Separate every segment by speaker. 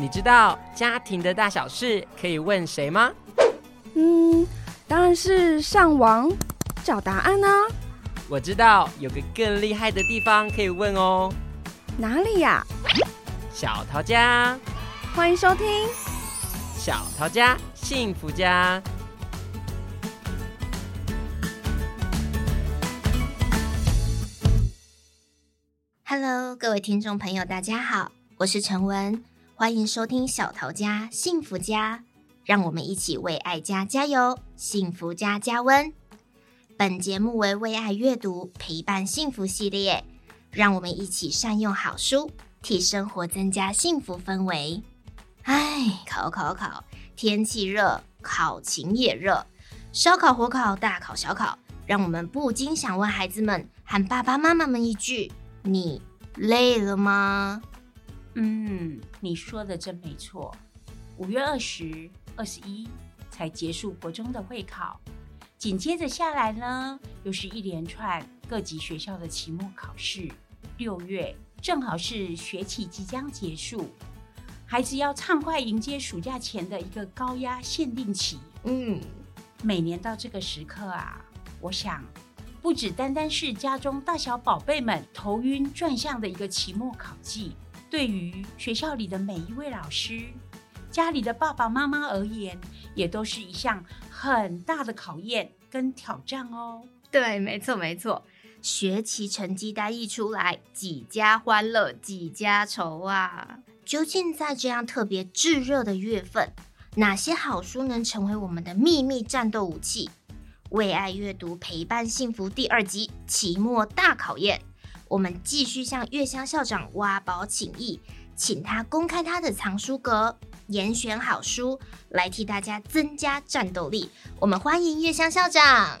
Speaker 1: 你知道家庭的大小事可以问谁吗？
Speaker 2: 嗯，当然是上网找答案啊。
Speaker 1: 我知道有个更厉害的地方可以问哦。
Speaker 2: 哪里呀？
Speaker 1: 小桃家。
Speaker 2: 欢迎收听
Speaker 1: 小桃家幸福家。
Speaker 3: Hello，各位听众朋友，大家好，我是陈文，欢迎收听小桃家幸福家，让我们一起为爱家加油，幸福家加温。本节目为为爱阅读陪伴幸福系列，让我们一起善用好书，替生活增加幸福氛围。哎，考考考，天气热，考勤也热，烧烤、火烤、大烤、小烤，让我们不禁想问孩子们和爸爸妈妈们一句。你累了吗？
Speaker 4: 嗯，你说的真没错。五月二十、二十一才结束国中的会考，紧接着下来呢，又是一连串各级学校的期末考试。六月正好是学期即将结束，孩子要畅快迎接暑假前的一个高压限定期。
Speaker 3: 嗯，
Speaker 4: 每年到这个时刻啊，我想。不只单单是家中大小宝贝们头晕转向的一个期末考季，对于学校里的每一位老师、家里的爸爸妈妈而言，也都是一项很大的考验跟挑战哦。
Speaker 3: 对，没错没错，学期成绩单一出来，几家欢乐几家愁啊！究竟在这样特别炙热的月份，哪些好书能成为我们的秘密战斗武器？为爱阅读陪伴幸福第二集期末大考验，我们继续向月香校长挖宝请益，请他公开他的藏书阁，严选好书来替大家增加战斗力。我们欢迎月香校长。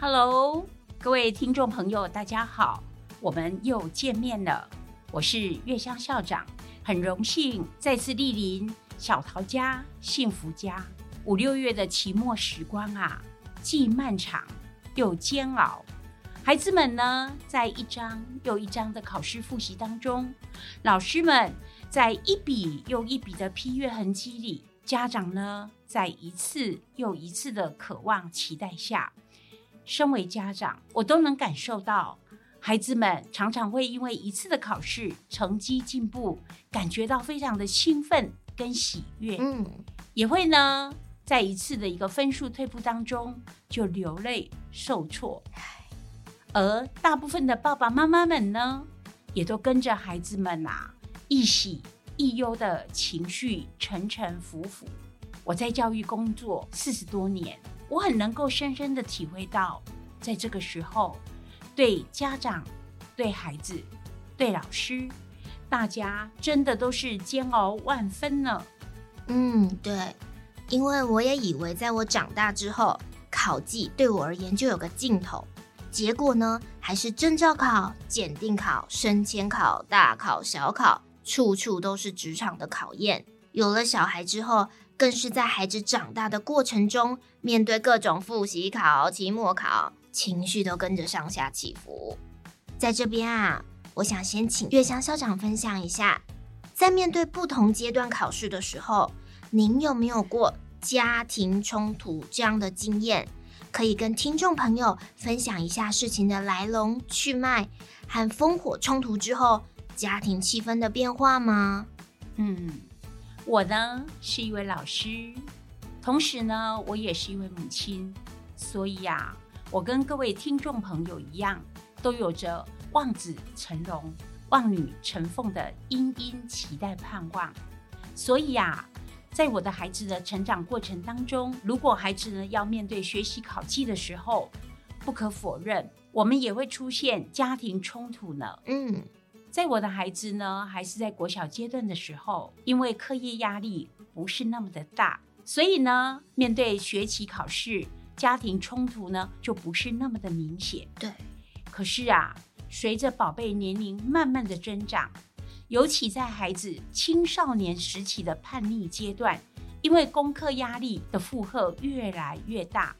Speaker 4: Hello，各位听众朋友，大家好，我们又见面了。我是月香校长，很荣幸再次莅临小桃家幸福家。五六月的期末时光啊。既漫长又煎熬，孩子们呢，在一张又一张的考试复习当中，老师们在一笔又一笔的批阅痕迹里，家长呢，在一次又一次的渴望期待下，身为家长，我都能感受到，孩子们常常会因为一次的考试成绩进步，感觉到非常的兴奋跟喜悦，
Speaker 3: 嗯，
Speaker 4: 也会呢。在一次的一个分数退步当中，就流泪受挫，而大部分的爸爸妈妈们呢，也都跟着孩子们啊，一喜一忧的情绪沉沉浮浮。我在教育工作四十多年，我很能够深深的体会到，在这个时候，对家长、对孩子、对老师，大家真的都是煎熬万分呢。
Speaker 3: 嗯，对。因为我也以为，在我长大之后，考季对我而言就有个尽头。结果呢，还是证照考、检定考、升迁考、大考小考，处处都是职场的考验。有了小孩之后，更是在孩子长大的过程中，面对各种复习考、期末考，情绪都跟着上下起伏。在这边啊，我想先请月香校长分享一下，在面对不同阶段考试的时候。您有没有过家庭冲突这样的经验？可以跟听众朋友分享一下事情的来龙去脉和烽火冲突之后家庭气氛的变化吗？
Speaker 4: 嗯，我呢是一位老师，同时呢我也是一位母亲，所以呀，我跟各位听众朋友一样，都有着望子成龙、望女成凤的殷殷期待盼望，所以呀。在我的孩子的成长过程当中，如果孩子呢要面对学习考绩的时候，不可否认，我们也会出现家庭冲突呢。
Speaker 3: 嗯，
Speaker 4: 在我的孩子呢还是在国小阶段的时候，因为课业压力不是那么的大，所以呢面对学期考试，家庭冲突呢就不是那么的明显。
Speaker 3: 对，
Speaker 4: 可是啊，随着宝贝年龄慢慢的增长。尤其在孩子青少年时期的叛逆阶段，因为功课压力的负荷越来越大，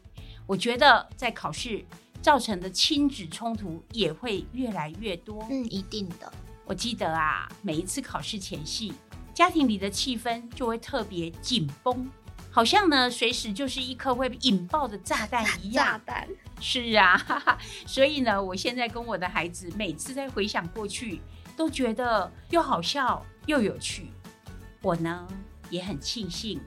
Speaker 4: 我觉得在考试造成的亲子冲突也会越来越多。
Speaker 3: 嗯，一定的。
Speaker 4: 我记得啊，每一次考试前夕，家庭里的气氛就会特别紧绷，好像呢随时就是一颗会引爆的炸弹一样。
Speaker 3: 炸弹。
Speaker 4: 是啊，哈哈，所以呢，我现在跟我的孩子每次在回想过去，都觉得又好笑又有趣。我呢也很庆幸，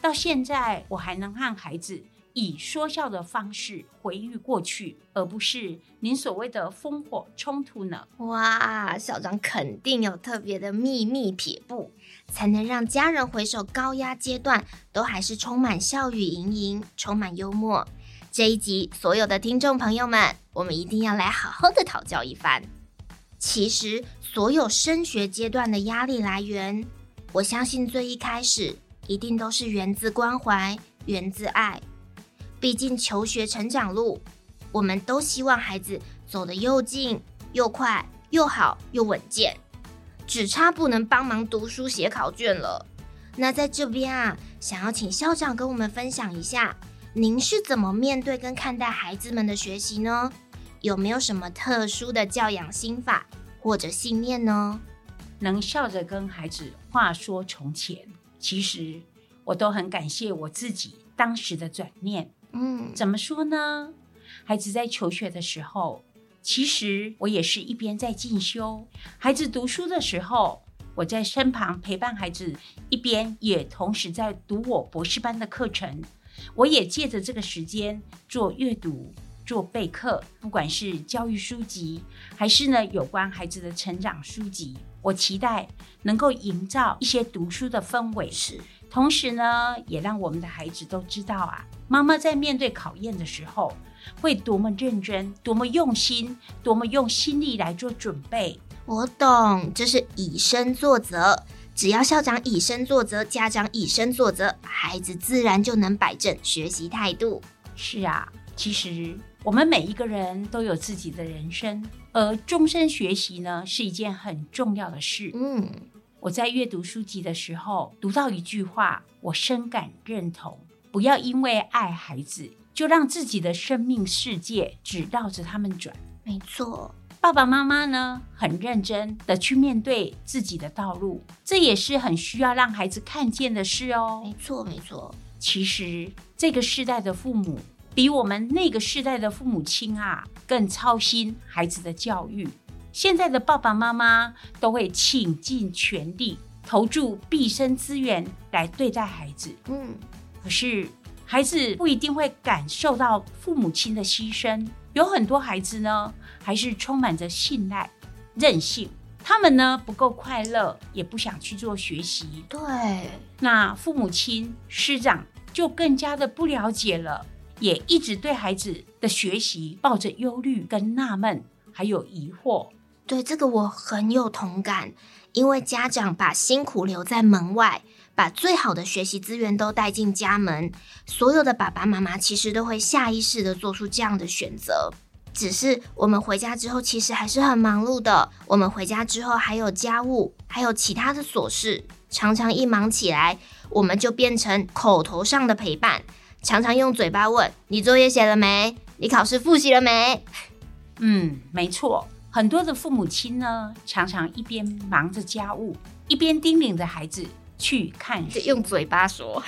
Speaker 4: 到现在我还能和孩子以说笑的方式回忆过去，而不是您所谓的烽火冲突呢。
Speaker 3: 哇，校长肯定有特别的秘密撇步，才能让家人回首高压阶段，都还是充满笑语盈盈，充满幽默。这一集所有的听众朋友们，我们一定要来好好的讨教一番。其实，所有升学阶段的压力来源，我相信最一开始一定都是源自关怀，源自爱。毕竟求学成长路，我们都希望孩子走得又近又快又好又稳健，只差不能帮忙读书写考卷了。那在这边啊，想要请校长跟我们分享一下，您是怎么面对跟看待孩子们的学习呢？有没有什么特殊的教养心法或者信念呢？
Speaker 4: 能笑着跟孩子话说从前，其实我都很感谢我自己当时的转念。
Speaker 3: 嗯，
Speaker 4: 怎么说呢？孩子在求学的时候，其实我也是一边在进修；孩子读书的时候，我在身旁陪伴孩子，一边也同时在读我博士班的课程。我也借着这个时间做阅读、做备课，不管是教育书籍，还是呢有关孩子的成长书籍，我期待能够营造一些读书的氛围。是，同时呢，也让我们的孩子都知道啊。妈妈在面对考验的时候，会多么认真，多么用心，多么用心力来做准备。
Speaker 3: 我懂，这是以身作则。只要校长以身作则，家长以身作则，孩子自然就能摆正学习态度。
Speaker 4: 是啊，其实我们每一个人都有自己的人生，而终身学习呢，是一件很重要的事。
Speaker 3: 嗯，
Speaker 4: 我在阅读书籍的时候，读到一句话，我深感认同。不要因为爱孩子，就让自己的生命世界只绕着他们转。
Speaker 3: 没错，
Speaker 4: 爸爸妈妈呢，很认真的去面对自己的道路，这也是很需要让孩子看见的事哦。
Speaker 3: 没错，没错。
Speaker 4: 其实这个世代的父母，比我们那个世代的父母亲啊，更操心孩子的教育。现在的爸爸妈妈都会倾尽全力，投注毕生资源来对待孩子。
Speaker 3: 嗯。
Speaker 4: 可是，孩子不一定会感受到父母亲的牺牲。有很多孩子呢，还是充满着信赖、任性。他们呢，不够快乐，也不想去做学习。
Speaker 3: 对，
Speaker 4: 那父母亲、师长就更加的不了解了，也一直对孩子的学习抱着忧虑、跟纳闷，还有疑惑。
Speaker 3: 对，这个我很有同感，因为家长把辛苦留在门外。把最好的学习资源都带进家门，所有的爸爸妈妈其实都会下意识地做出这样的选择。只是我们回家之后，其实还是很忙碌的。我们回家之后还有家务，还有其他的琐事，常常一忙起来，我们就变成口头上的陪伴，常常用嘴巴问：“你作业写了没？你考试复习了没？”
Speaker 4: 嗯，没错，很多的父母亲呢，常常一边忙着家务，一边叮咛着孩子。去看，
Speaker 3: 用嘴巴说，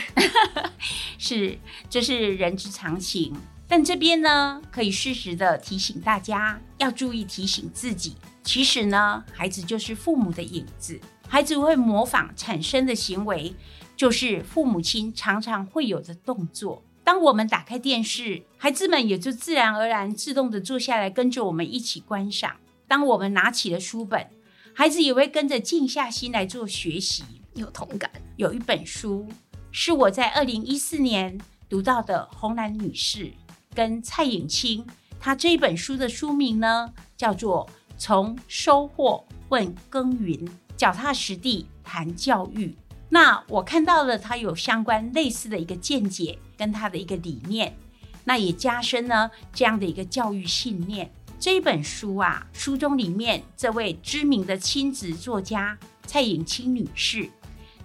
Speaker 4: 是，这是人之常情。但这边呢，可以适时的提醒大家，要注意提醒自己。其实呢，孩子就是父母的影子，孩子会模仿产生的行为，就是父母亲常常会有的动作。当我们打开电视，孩子们也就自然而然自动的坐下来，跟着我们一起观赏。当我们拿起了书本，孩子也会跟着静下心来做学习。
Speaker 3: 有同感。
Speaker 4: 有一本书是我在二零一四年读到的，红兰女士跟蔡颖清，她这一本书的书名呢叫做《从收获问耕耘，脚踏实地谈教育》。那我看到了他有相关类似的一个见解，跟他的一个理念，那也加深了这样的一个教育信念。这本书啊，书中里面这位知名的亲子作家蔡颖清女士。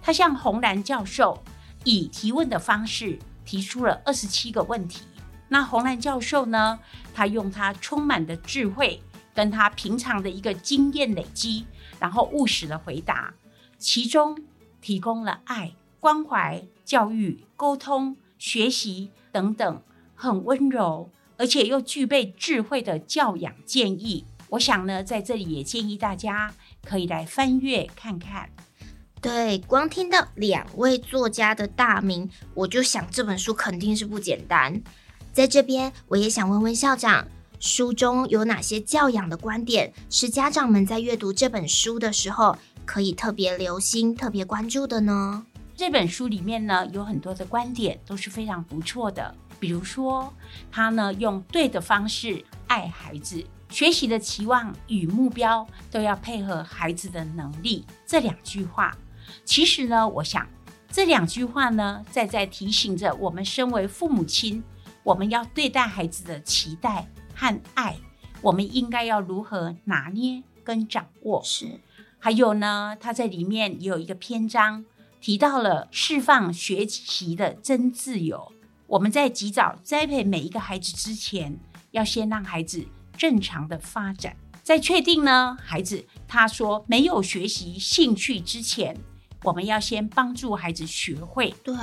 Speaker 4: 她向洪兰教授以提问的方式提出了二十七个问题。那洪兰教授呢，他用他充满的智慧，跟他平常的一个经验累积，然后务实的回答。其中提供了爱、关怀、教育、沟通、学习等等很温柔而且又具备智慧的教养建议。我想呢，在这里也建议大家可以来翻阅看看。
Speaker 3: 对，光听到两位作家的大名，我就想这本书肯定是不简单。在这边，我也想问问校长，书中有哪些教养的观点是家长们在阅读这本书的时候可以特别留心、特别关注的呢？
Speaker 4: 这本书里面呢，有很多的观点都是非常不错的，比如说，他呢用对的方式爱孩子。学习的期望与目标都要配合孩子的能力。这两句话，其实呢，我想这两句话呢，在在提醒着我们身为父母亲，我们要对待孩子的期待和爱，我们应该要如何拿捏跟掌握。
Speaker 3: 是，
Speaker 4: 还有呢，他在里面也有一个篇章提到了释放学习的真自由。我们在及早栽培每一个孩子之前，要先让孩子。正常的发展，在确定呢，孩子他说没有学习兴趣之前，我们要先帮助孩子学会。
Speaker 3: 对，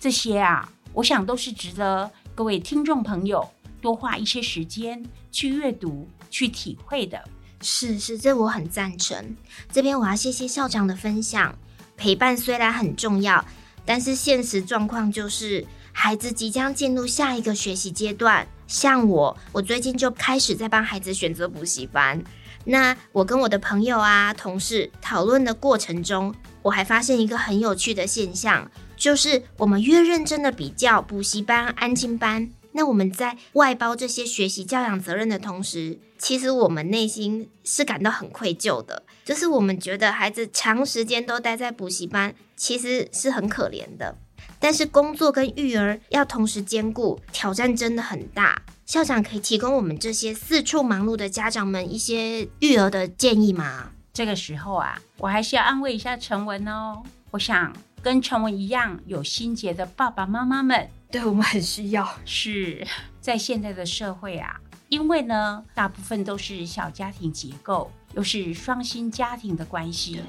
Speaker 4: 这些啊，我想都是值得各位听众朋友多花一些时间去阅读、去体会的。
Speaker 3: 是是，这我很赞成。这边我要谢谢校长的分享。陪伴虽然很重要，但是现实状况就是，孩子即将进入下一个学习阶段。像我，我最近就开始在帮孩子选择补习班。那我跟我的朋友啊、同事讨论的过程中，我还发现一个很有趣的现象，就是我们越认真的比较补习班、安亲班，那我们在外包这些学习教养责任的同时，其实我们内心是感到很愧疚的，就是我们觉得孩子长时间都待在补习班，其实是很可怜的。但是工作跟育儿要同时兼顾，挑战真的很大。校长可以提供我们这些四处忙碌的家长们一些育儿的建议吗？
Speaker 4: 这个时候啊，我还是要安慰一下陈文哦。我想跟陈文一样有心结的爸爸妈妈们，
Speaker 2: 对我们很需要。
Speaker 4: 是在现在的社会啊，因为呢，大部分都是小家庭结构，又是双薪家庭的关系，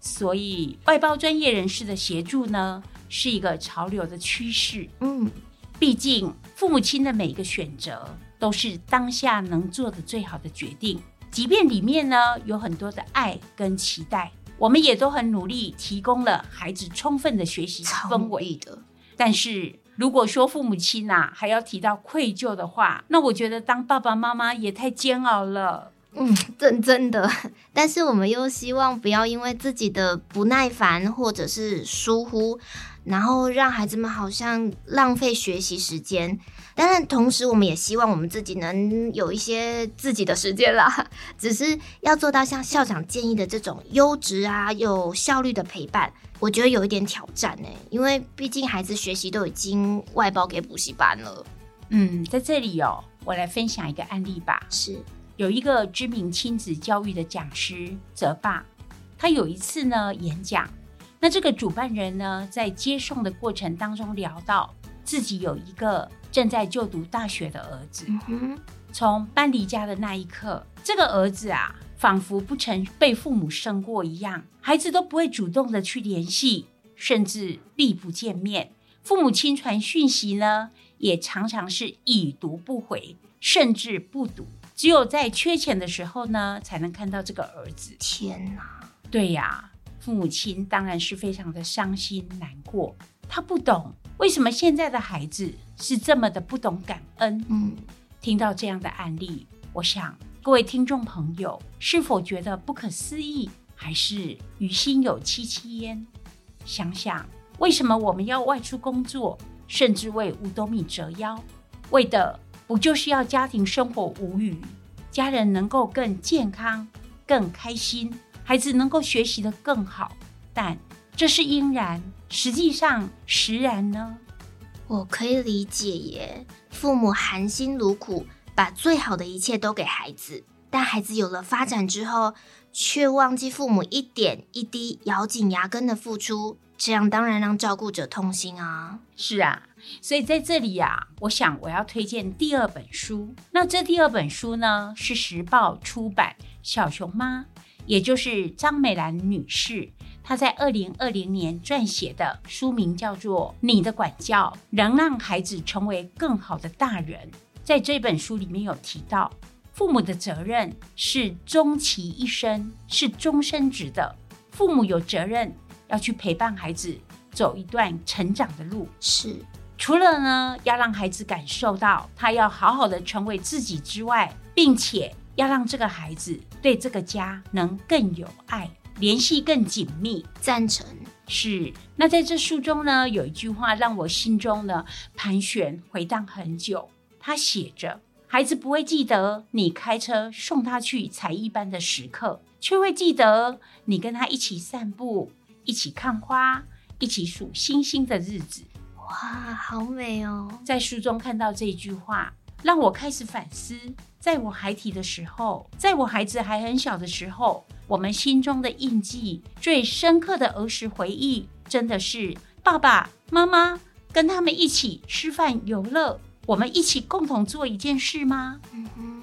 Speaker 4: 所以外包专业人士的协助呢，是一个潮流的趋势。
Speaker 3: 嗯，
Speaker 4: 毕竟父母亲的每一个选择都是当下能做的最好的决定，即便里面呢有很多的爱跟期待，我们也都很努力提供了孩子充分的学习氛围的。但是如果说父母亲呐、啊、还要提到愧疚的话，那我觉得当爸爸妈妈也太煎熬了。
Speaker 3: 嗯，真真的，但是我们又希望不要因为自己的不耐烦或者是疏忽，然后让孩子们好像浪费学习时间。当然，同时我们也希望我们自己能有一些自己的时间啦。只是要做到像校长建议的这种优质啊、有效率的陪伴，我觉得有一点挑战呢。因为毕竟孩子学习都已经外包给补习班了。
Speaker 4: 嗯，在这里哦，我来分享一个案例吧。
Speaker 3: 是。
Speaker 4: 有一个知名亲子教育的讲师泽爸，他有一次呢演讲，那这个主办人呢在接送的过程当中聊到自己有一个正在就读大学的儿子，嗯从搬离家的那一刻，这个儿子啊仿佛不曾被父母生过一样，孩子都不会主动的去联系，甚至避不见面，父母亲传讯息呢也常常是已读不回，甚至不读。只有在缺钱的时候呢，才能看到这个儿子。
Speaker 3: 天哪！
Speaker 4: 对呀，父母亲当然是非常的伤心难过。他不懂为什么现在的孩子是这么的不懂感恩。
Speaker 3: 嗯，
Speaker 4: 听到这样的案例，我想各位听众朋友是否觉得不可思议，还是于心有戚戚焉？想想为什么我们要外出工作，甚至为五斗米折腰，为的。不就是要家庭生活无虞，家人能够更健康、更开心，孩子能够学习得更好？但这是应然，实际上实然呢？
Speaker 3: 我可以理解耶，父母含辛茹苦，把最好的一切都给孩子，但孩子有了发展之后，却忘记父母一点一滴咬紧牙根的付出，这样当然让照顾者痛心啊。
Speaker 4: 是啊。所以在这里呀、啊，我想我要推荐第二本书。那这第二本书呢，是时报出版《小熊妈》，也就是张美兰女士他在二零二零年撰写的书名叫做《你的管教能让孩子成为更好的大人》。在这本书里面有提到，父母的责任是终其一生，是终身职的。父母有责任要去陪伴孩子走一段成长的路，
Speaker 3: 是
Speaker 4: 除了呢要让孩子感受到他要好好的成为自己之外，并且要让这个孩子对这个家能更有爱，联系更紧密。
Speaker 3: 赞成。
Speaker 4: 是。那在这书中呢，有一句话让我心中呢盘旋回荡很久。他写着：“孩子不会记得你开车送他去才艺班的时刻，却会记得你跟他一起散步、一起看花、一起数星星的日子。”
Speaker 3: 哇，好美哦！
Speaker 4: 在书中看到这句话，让我开始反思：在我孩提的时候，在我孩子还很小的时候，我们心中的印记、最深刻的儿时回忆，真的是爸爸妈妈跟他们一起吃饭游乐。我们一起共同做一件事吗？嗯哼，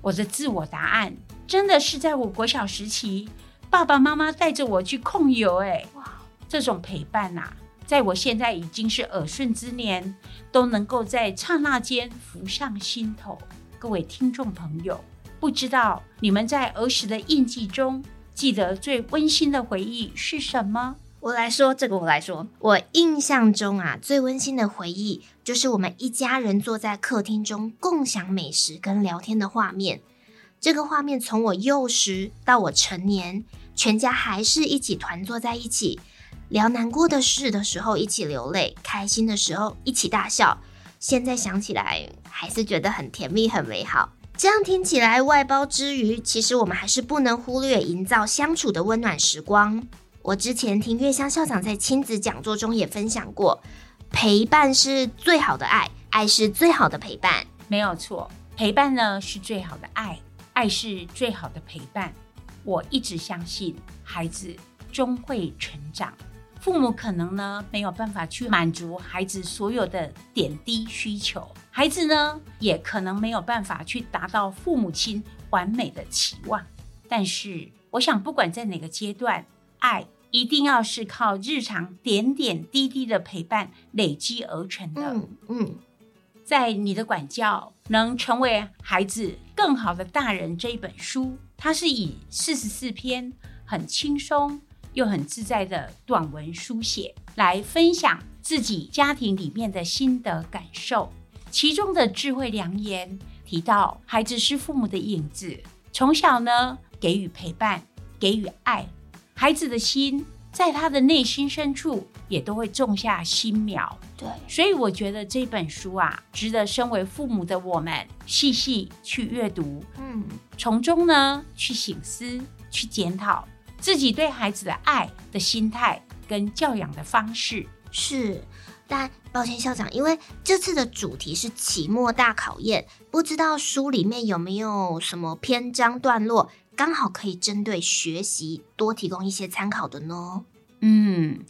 Speaker 4: 我的自我答案真的是在我国小时期，爸爸妈妈带着我去控油。哎，哇，这种陪伴呐、啊，在我现在已经是耳顺之年，都能够在刹那间浮上心头。各位听众朋友，不知道你们在儿时的印记中，记得最温馨的回忆是什么？
Speaker 3: 我来说这个，我来说，我印象中啊，最温馨的回忆就是我们一家人坐在客厅中共享美食跟聊天的画面。这个画面从我幼时到我成年，全家还是一起团坐在一起，聊难过的事的时候一起流泪，开心的时候一起大笑。现在想起来还是觉得很甜蜜、很美好。这样听起来，外包之余，其实我们还是不能忽略营造相处的温暖时光。我之前听月香校长在亲子讲座中也分享过，陪伴是最好的爱，爱是最好的陪伴。
Speaker 4: 没有错，陪伴呢是最好的爱，爱是最好的陪伴。我一直相信，孩子终会成长，父母可能呢没有办法去满足孩子所有的点滴需求，孩子呢也可能没有办法去达到父母亲完美的期望。但是，我想不管在哪个阶段，爱。一定要是靠日常点点滴滴的陪伴累积而成的。嗯，嗯，在你的管教能成为孩子更好的大人这一本书，它是以四十四篇很轻松又很自在的短文书写，来分享自己家庭里面的心得感受。其中的智慧良言提到，孩子是父母的影子，从小呢给予陪伴，给予爱。孩子的心，在他的内心深处，也都会种下新苗。
Speaker 3: 对，
Speaker 4: 所以我觉得这本书啊，值得身为父母的我们细细去阅读，嗯，从中呢去省思、去检讨自己对孩子的爱的心态跟教养的方式。
Speaker 3: 是，但抱歉校长，因为这次的主题是期末大考验，不知道书里面有没有什么篇章段落。刚好可以针对学习多提供一些参考的呢。
Speaker 4: 嗯，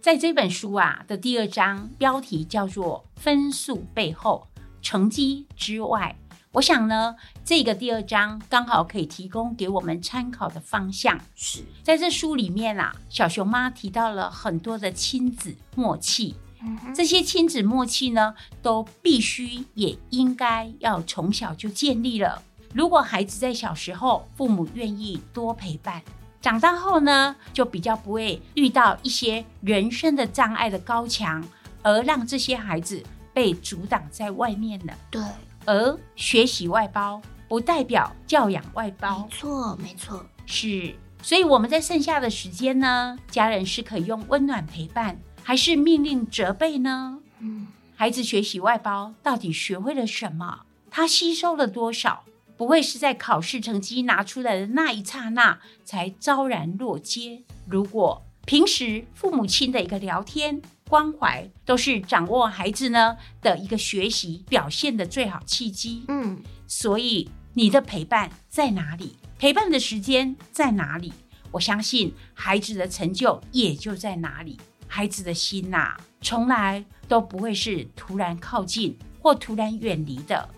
Speaker 4: 在这本书啊的第二章，标题叫做“分数背后，成绩之外”。我想呢，这个第二章刚好可以提供给我们参考的方向。
Speaker 3: 是
Speaker 4: 在这书里面啊，小熊妈提到了很多的亲子默契。嗯，这些亲子默契呢，都必须也应该要从小就建立了。如果孩子在小时候，父母愿意多陪伴，长大后呢，就比较不会遇到一些人生的障碍的高墙，而让这些孩子被阻挡在外面了。
Speaker 3: 对，
Speaker 4: 而学习外包不代表教养外包。
Speaker 3: 没错，没错，
Speaker 4: 是。所以我们在剩下的时间呢，家人是可以用温暖陪伴，还是命令责备呢？嗯，孩子学习外包到底学会了什么？他吸收了多少？不会是在考试成绩拿出来的那一刹那才昭然若揭。如果平时父母亲的一个聊天关怀，都是掌握孩子呢的一个学习表现的最好契机。嗯，所以你的陪伴在哪里？陪伴的时间在哪里？我相信孩子的成就也就在哪里。孩子的心呐、啊，从来都不会是突然靠近或突然远离的。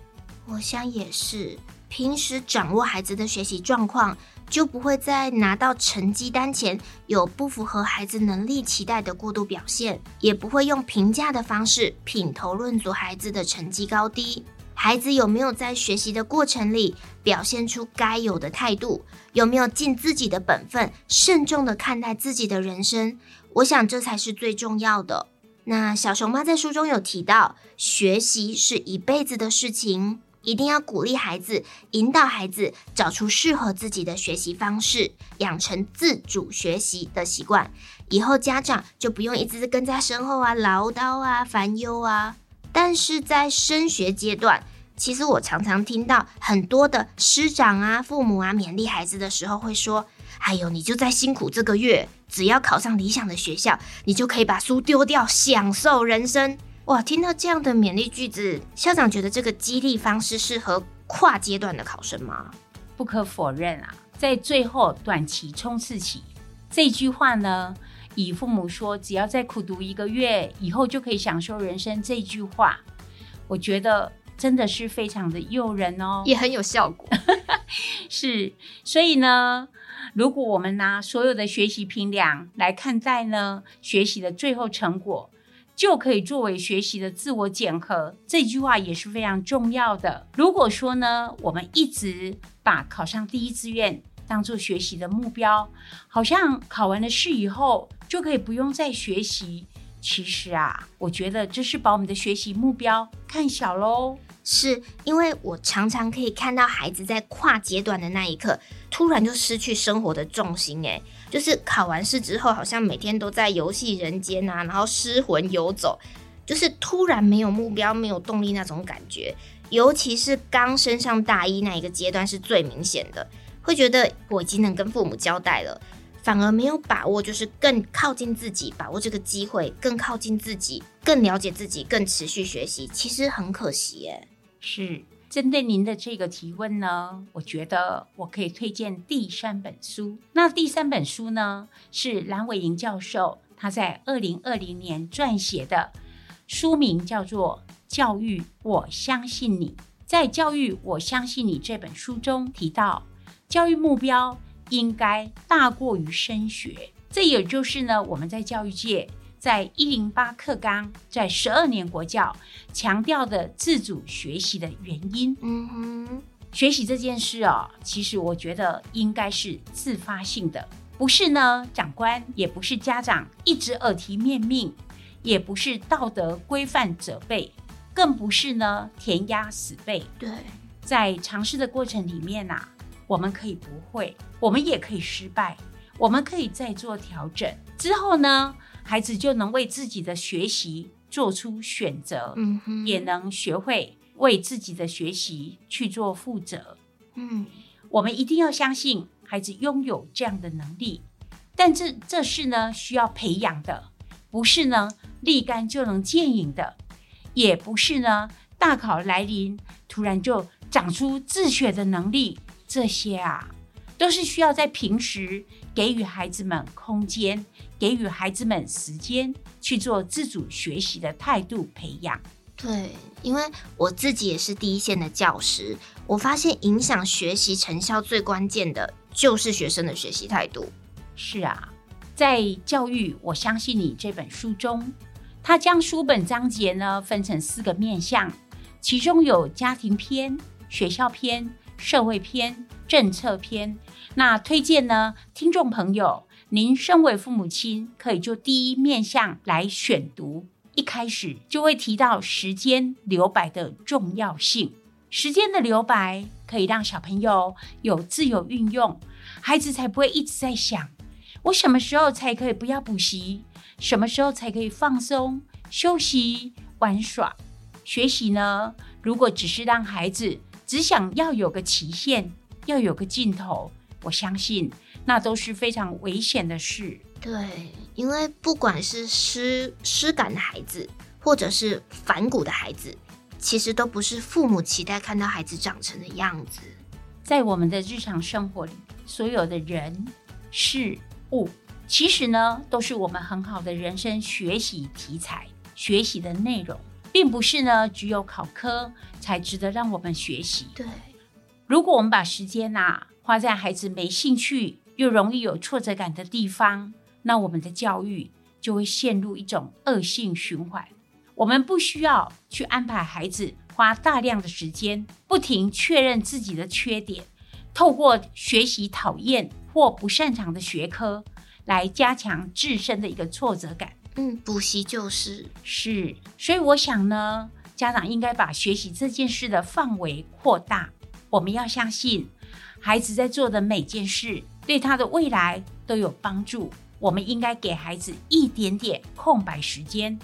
Speaker 3: 我想也是。平时掌握孩子的学习状况，就不会在拿到成绩单前有不符合孩子能力期待的过度表现，也不会用评价的方式品头论足孩子的成绩高低。孩子有没有在学习的过程里表现出该有的态度？有没有尽自己的本分，慎重地看待自己的人生？我想这才是最重要的。那小熊妈在书中有提到，学习是一辈子的事情。一定要鼓励孩子，引导孩子找出适合自己的学习方式，养成自主学习的习惯。以后家长就不用一直跟在身后啊，唠叨啊，烦忧啊。但是在升学阶段，其实我常常听到很多的师长啊、父母啊勉励孩子的时候会说：“哎呦，你就在辛苦这个月，只要考上理想的学校，你就可以把书丢掉，享受人生。”哇，听到这样的勉励句子，校长觉得这个激励方式适合跨阶段的考生吗？
Speaker 4: 不可否认啊，在最后短期冲刺期，这句话呢，以父母说只要再苦读一个月，以后就可以享受人生这句话，我觉得真的是非常的诱人哦，
Speaker 2: 也很有效果。
Speaker 4: 是，所以呢，如果我们拿所有的学习评量来看待呢，学习的最后成果。就可以作为学习的自我检核，这句话也是非常重要的。如果说呢，我们一直把考上第一志愿当做学习的目标，好像考完了试以后就可以不用再学习。其实啊，我觉得这是把我们的学习目标看小喽。
Speaker 3: 是因为我常常可以看到孩子在跨阶段的那一刻，突然就失去生活的重心，诶，就是考完试之后，好像每天都在游戏人间啊，然后失魂游走，就是突然没有目标、没有动力那种感觉。尤其是刚升上大一那一个阶段是最明显的，会觉得我已经能跟父母交代了，反而没有把握，就是更靠近自己，把握这个机会，更靠近自己，更了解自己，更持续学习，其实很可惜耶。
Speaker 4: 是针对您的这个提问呢，我觉得我可以推荐第三本书。那第三本书呢，是蓝伟莹教授他在二零二零年撰写的，书名叫做《教育我相信你》。在《教育我相信你》这本书中提到，教育目标应该大过于升学。这也就是呢，我们在教育界。在一零八课纲，在十二年国教强调的自主学习的原因。嗯哼，学习这件事哦，其实我觉得应该是自发性的，不是呢长官，也不是家长一直耳提面命，也不是道德规范责备，更不是呢填鸭死背。
Speaker 3: 对，
Speaker 4: 在尝试的过程里面啊，我们可以不会，我们也可以失败，我们可以再做调整。之后呢，孩子就能为自己的学习做出选择，嗯哼，也能学会为自己的学习去做负责。嗯，我们一定要相信孩子拥有这样的能力，但这这是呢需要培养的，不是呢立竿就能见影的，也不是呢大考来临突然就长出自学的能力。这些啊，都是需要在平时给予孩子们空间。给予孩子们时间去做自主学习的态度培养。
Speaker 3: 对，因为我自己也是第一线的教师，我发现影响学习成效最关键的就是学生的学习态度。
Speaker 4: 是啊，在《教育我相信你》这本书中，他将书本章节呢分成四个面向，其中有家庭篇、学校篇、社会篇、政策篇。那推荐呢，听众朋友。您身为父母亲，可以就第一面向来选读。一开始就会提到时间留白的重要性。时间的留白可以让小朋友有自由运用，孩子才不会一直在想：我什么时候才可以不要补习？什么时候才可以放松、休息、玩耍？学习呢？如果只是让孩子只想要有个期限，要有个尽头，我相信。那都是非常危险的事。
Speaker 3: 对，因为不管是失失感的孩子，或者是反骨的孩子，其实都不是父母期待看到孩子长成的样子。
Speaker 4: 在我们的日常生活里，所有的人事物，其实呢，都是我们很好的人生学习题材、学习的内容，并不是呢只有考科才值得让我们学习。
Speaker 3: 对，
Speaker 4: 如果我们把时间呐、啊。花在孩子没兴趣又容易有挫折感的地方，那我们的教育就会陷入一种恶性循环。我们不需要去安排孩子花大量的时间，不停确认自己的缺点，透过学习讨厌或不擅长的学科来加强自身的一个挫折感。
Speaker 3: 嗯，补习就是
Speaker 4: 是，所以我想呢，家长应该把学习这件事的范围扩大。我们要相信，孩子在做的每件事对他的未来都有帮助。我们应该给孩子一点点空白时间，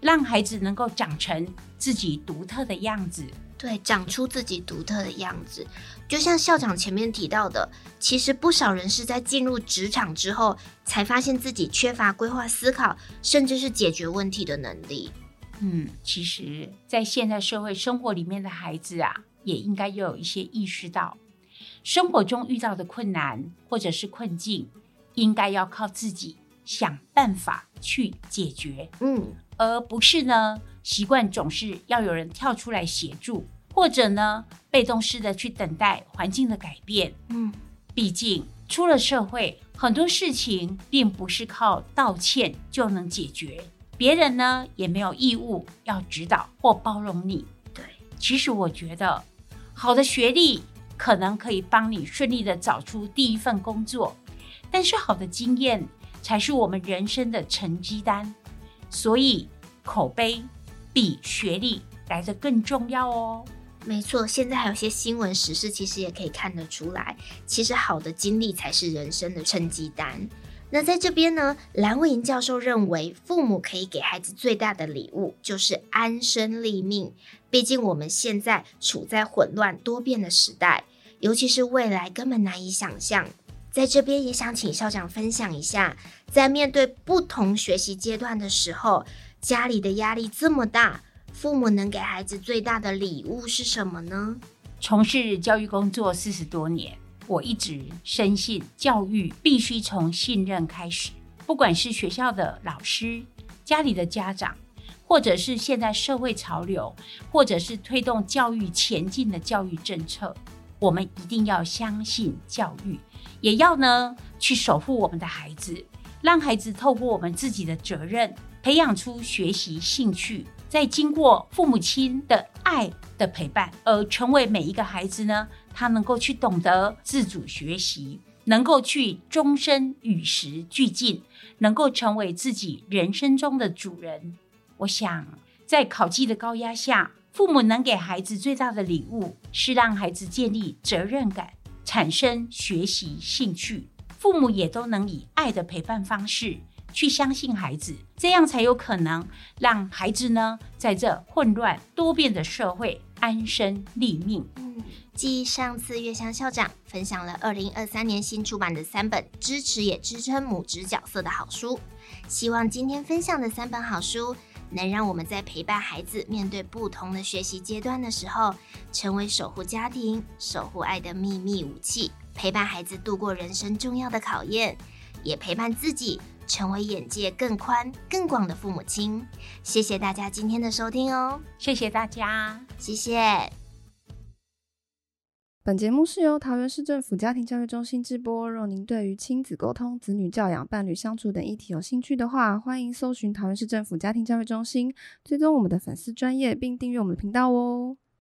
Speaker 4: 让孩子能够长成自己独特的样子。
Speaker 3: 对，长出自己独特的样子。就像校长前面提到的，其实不少人是在进入职场之后，才发现自己缺乏规划思考，甚至是解决问题的能力。
Speaker 4: 嗯，其实，在现在社会生活里面的孩子啊，也应该要有一些意识到，生活中遇到的困难或者是困境，应该要靠自己想办法去解决。
Speaker 3: 嗯，
Speaker 4: 而不是呢，习惯总是要有人跳出来协助，或者呢，被动式的去等待环境的改变。
Speaker 3: 嗯，
Speaker 4: 毕竟出了社会，很多事情并不是靠道歉就能解决。别人呢，也没有义务要指导或包容你。
Speaker 3: 对，
Speaker 4: 其实我觉得，好的学历可能可以帮你顺利的找出第一份工作，但是好的经验才是我们人生的成绩单。所以，口碑比学历来得更重要哦。
Speaker 3: 没错，现在还有些新闻时事，其实也可以看得出来，其实好的经历才是人生的成绩单。那在这边呢，蓝伟莹教授认为，父母可以给孩子最大的礼物就是安身立命。毕竟我们现在处在混乱多变的时代，尤其是未来根本难以想象。在这边也想请校长分享一下，在面对不同学习阶段的时候，家里的压力这么大，父母能给孩子最大的礼物是什么呢？
Speaker 4: 从事教育工作四十多年。我一直深信，教育必须从信任开始。不管是学校的老师、家里的家长，或者是现在社会潮流，或者是推动教育前进的教育政策，我们一定要相信教育，也要呢去守护我们的孩子，让孩子透过我们自己的责任，培养出学习兴趣。在经过父母亲的爱的陪伴，而成为每一个孩子呢，他能够去懂得自主学习，能够去终身与时俱进，能够成为自己人生中的主人。我想，在考绩的高压下，父母能给孩子最大的礼物，是让孩子建立责任感，产生学习兴趣。父母也都能以爱的陪伴方式。去相信孩子，这样才有可能让孩子呢，在这混乱多变的社会安身立命。
Speaker 3: 嗯，继上次月香校长分享了二零二三年新出版的三本支持也支撑母职角色的好书，希望今天分享的三本好书，能让我们在陪伴孩子面对不同的学习阶段的时候，成为守护家庭、守护爱的秘密武器，陪伴孩子度过人生重要的考验，也陪伴自己。成为眼界更宽、更广的父母亲。谢谢大家今天的收听哦！
Speaker 4: 谢谢大家，
Speaker 3: 谢谢。
Speaker 2: 本节目是由桃园市政府家庭教育中心直播。若您对于亲子沟通、子女教养、伴侣相处等议题有兴趣的话，欢迎搜寻桃园市政府家庭教育中心，追踪我们的粉丝专业，并订阅我们的频道哦。